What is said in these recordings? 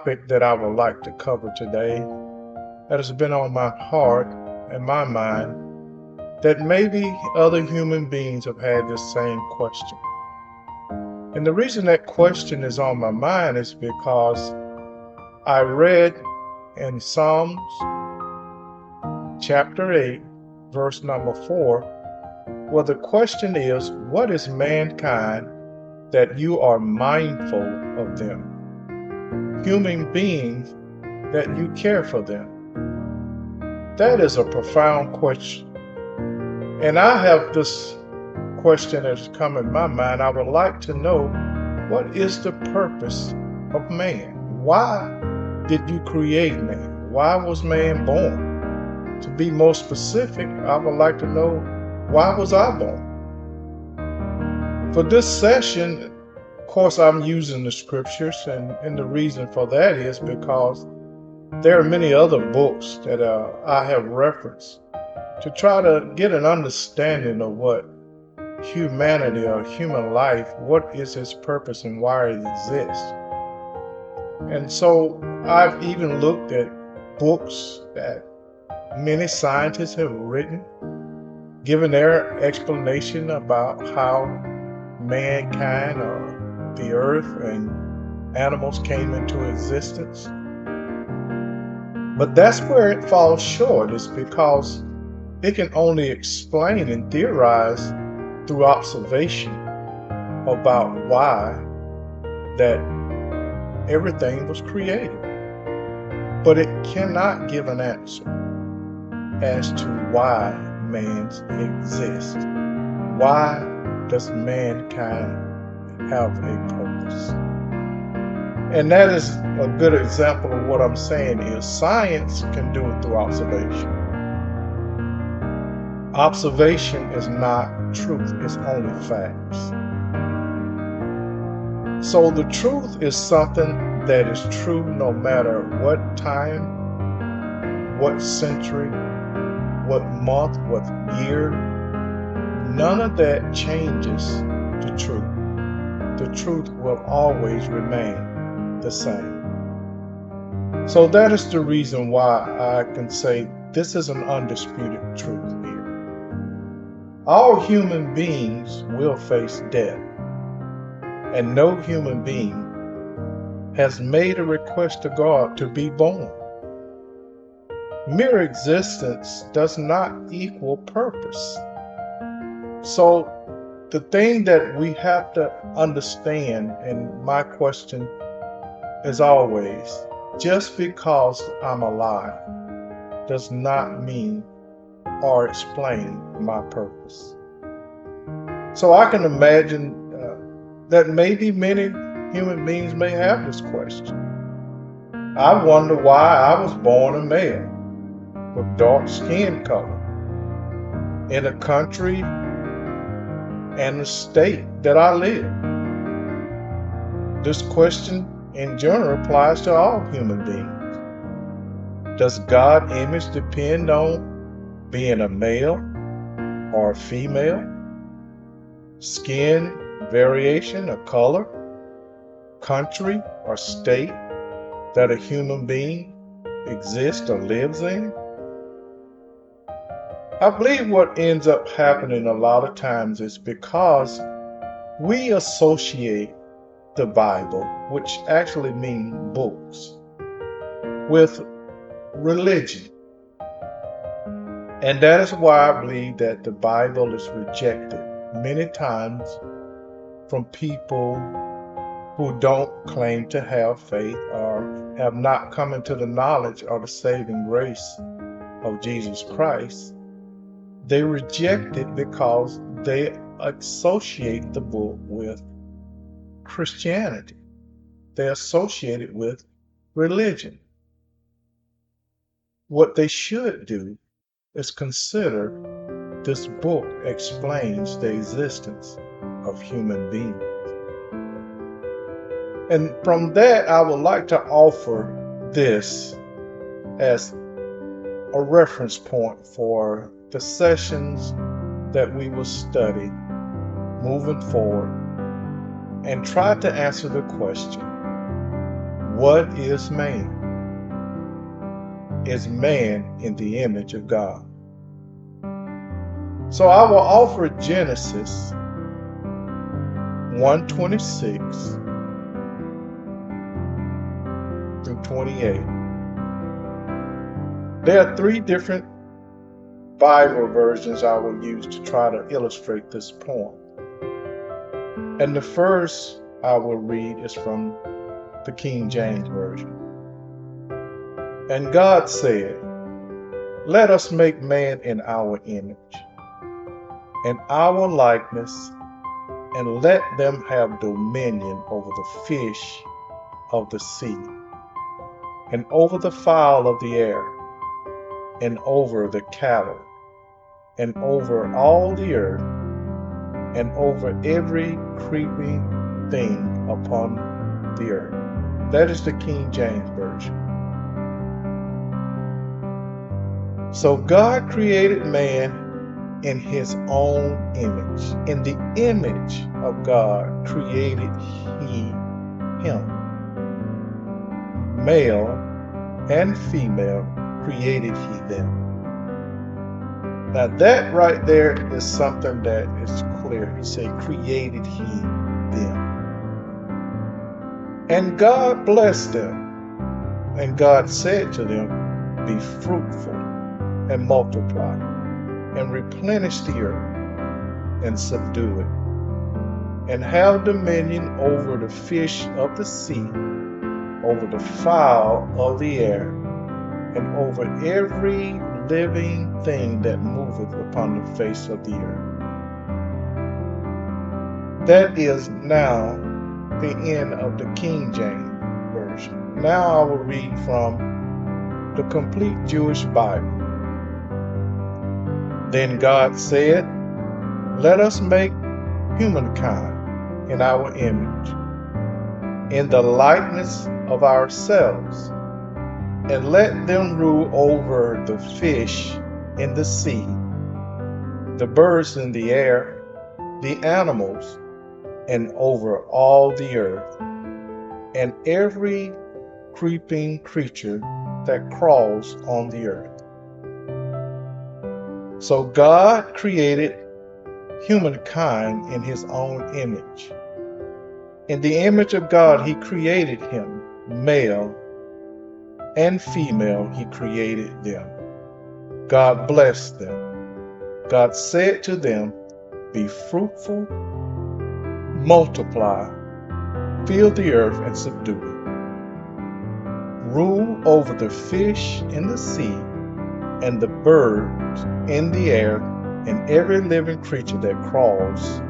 topic that I would like to cover today that has been on my heart and my mind that maybe other human beings have had this same question. And the reason that question is on my mind is because I read in Psalms chapter 8, verse number 4, where the question is, What is mankind that you are mindful of them? Human beings that you care for them. That is a profound question. And I have this question that's come in my mind. I would like to know what is the purpose of man? Why did you create man? Why was man born? To be more specific, I would like to know why was I born? For this session, course, I'm using the scriptures, and, and the reason for that is because there are many other books that uh, I have referenced to try to get an understanding of what humanity or human life, what is its purpose and why it exists. And so I've even looked at books that many scientists have written, given their explanation about how mankind or the earth and animals came into existence. But that's where it falls short, is because it can only explain and theorize through observation about why that everything was created. But it cannot give an answer as to why man exists. Why does mankind have a purpose? And that is a good example of what I'm saying is science can do it through observation. Observation is not truth, it's only facts. So the truth is something that is true no matter what time, what century, what month, what year. None of that changes the truth. The truth will always remain the same. So that is the reason why I can say this is an undisputed truth here. All human beings will face death, and no human being has made a request to God to be born. Mere existence does not equal purpose. So, the thing that we have to understand, and my question is always just because I'm alive does not mean or explain my purpose. So I can imagine uh, that maybe many human beings may have this question. I wonder why I was born a male with dark skin color in a country and the state that I live. This question in general applies to all human beings. Does God image depend on being a male or a female, skin variation or color, country or state that a human being exists or lives in. I believe what ends up happening a lot of times is because we associate the Bible, which actually means books, with religion. And that is why I believe that the Bible is rejected many times from people who don't claim to have faith or have not come into the knowledge or the saving grace of Jesus Christ. They reject it because they associate the book with Christianity. They associate it with religion. What they should do is consider this book explains the existence of human beings. And from that, I would like to offer this as a reference point for the sessions that we will study moving forward and try to answer the question What is man? Is man in the image of God? So I will offer Genesis 126 through 28. There are three different Bible versions I will use to try to illustrate this point. And the first I will read is from the King James Version. And God said, Let us make man in our image, in our likeness, and let them have dominion over the fish of the sea, and over the fowl of the air, and over the cattle, and over all the earth, and over every creeping thing upon the earth. That is the King James Version. So God created man in his own image. In the image of God created he him. Male and female created he them. Now that right there is something that is clear. He said, created he them. And God blessed them. And God said to them, Be fruitful and multiply, and replenish the earth and subdue it, and have dominion over the fish of the sea, over the fowl of the air, and over every living thing that moveth upon the face of the earth. That is now the end of the King James Version. Now I will read from the complete Jewish Bible. Then God said, Let us make humankind in our image, in the likeness of ourselves, and let them rule over the fish in the sea, the birds in the air, the animals, and over all the earth, and every creeping creature that crawls on the earth. So God created humankind in his own image. In the image of God, he created him, male and female, he created them. God blessed them. God said to them, Be fruitful multiply, fill the earth and subdue it. Rule over the fish in the sea and the birds in the air and every living creature that crawls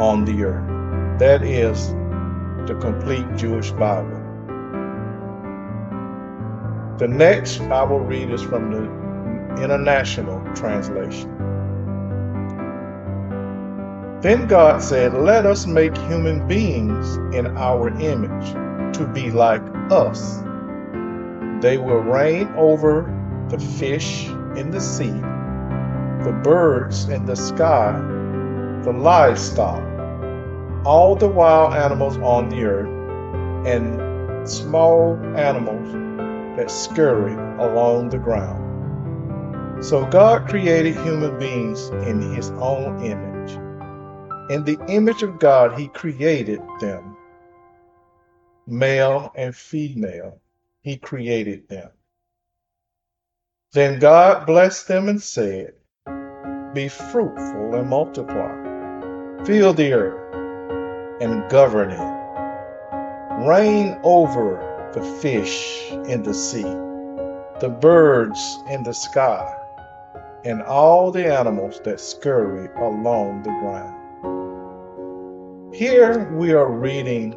on the earth. That is the complete Jewish Bible. The next will read is from the International Translation. Then God said, Let us make human beings in our image to be like us. They will reign over the fish in the sea, the birds in the sky, the livestock, all the wild animals on the earth, and small animals that scurry along the ground. So God created human beings in his own image. In the image of God, he created them. Male and female, he created them. Then God blessed them and said, Be fruitful and multiply, fill the earth and govern it. Reign over the fish in the sea, the birds in the sky, and all the animals that scurry along the ground. Here we are reading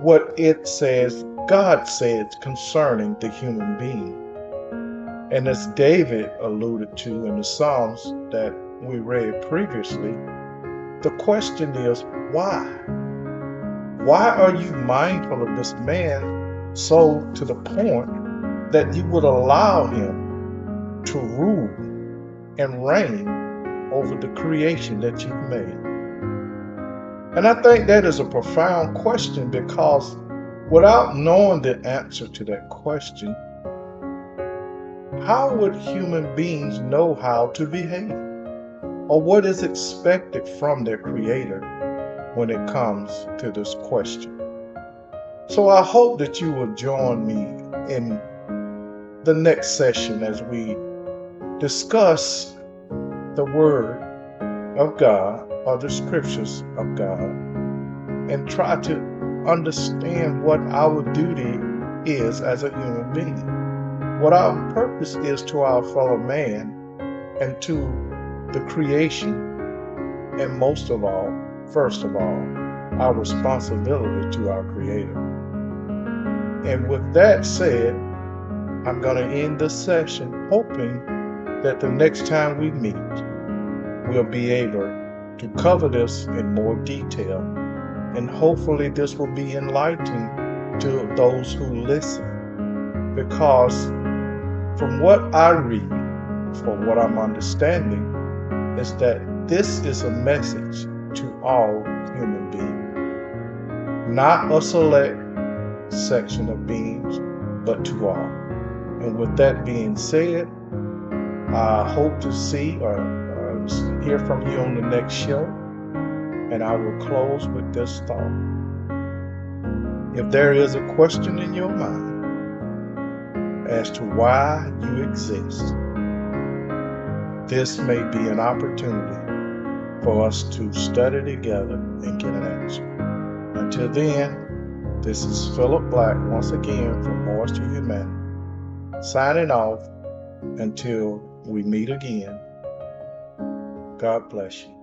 what it says God says concerning the human being. And as David alluded to in the Psalms that we read previously, the question is why? Why are you mindful of this man so to the point that you would allow him to rule and reign over the creation that you've made? And I think that is a profound question because Without knowing the answer to that question, how would human beings know how to behave? Or what is expected from their Creator when it comes to this question? So I hope that you will join me in the next session as we discuss the Word of God or the Scriptures of God and try to understand what our duty is as a human being, what our purpose is to our fellow man and to the creation, and most of all, first of all, our responsibility to our Creator. And with that said, I'm going to end this session hoping that the next time we meet, we'll be able to cover this in more detail. And hopefully, this will be enlightening to those who listen. Because from what I read, from what I'm understanding, is that this is a message to all human beings, not a select section of beings, but to all. And with that being said, I hope to see or, or hear from you on the next show. And I will close with this thought. If there is a question in your mind as to why you exist, this may be an opportunity for us to study together and get an answer. Until then, this is Philip Black once again from Moors to Humanity, signing off until we meet again. God bless you.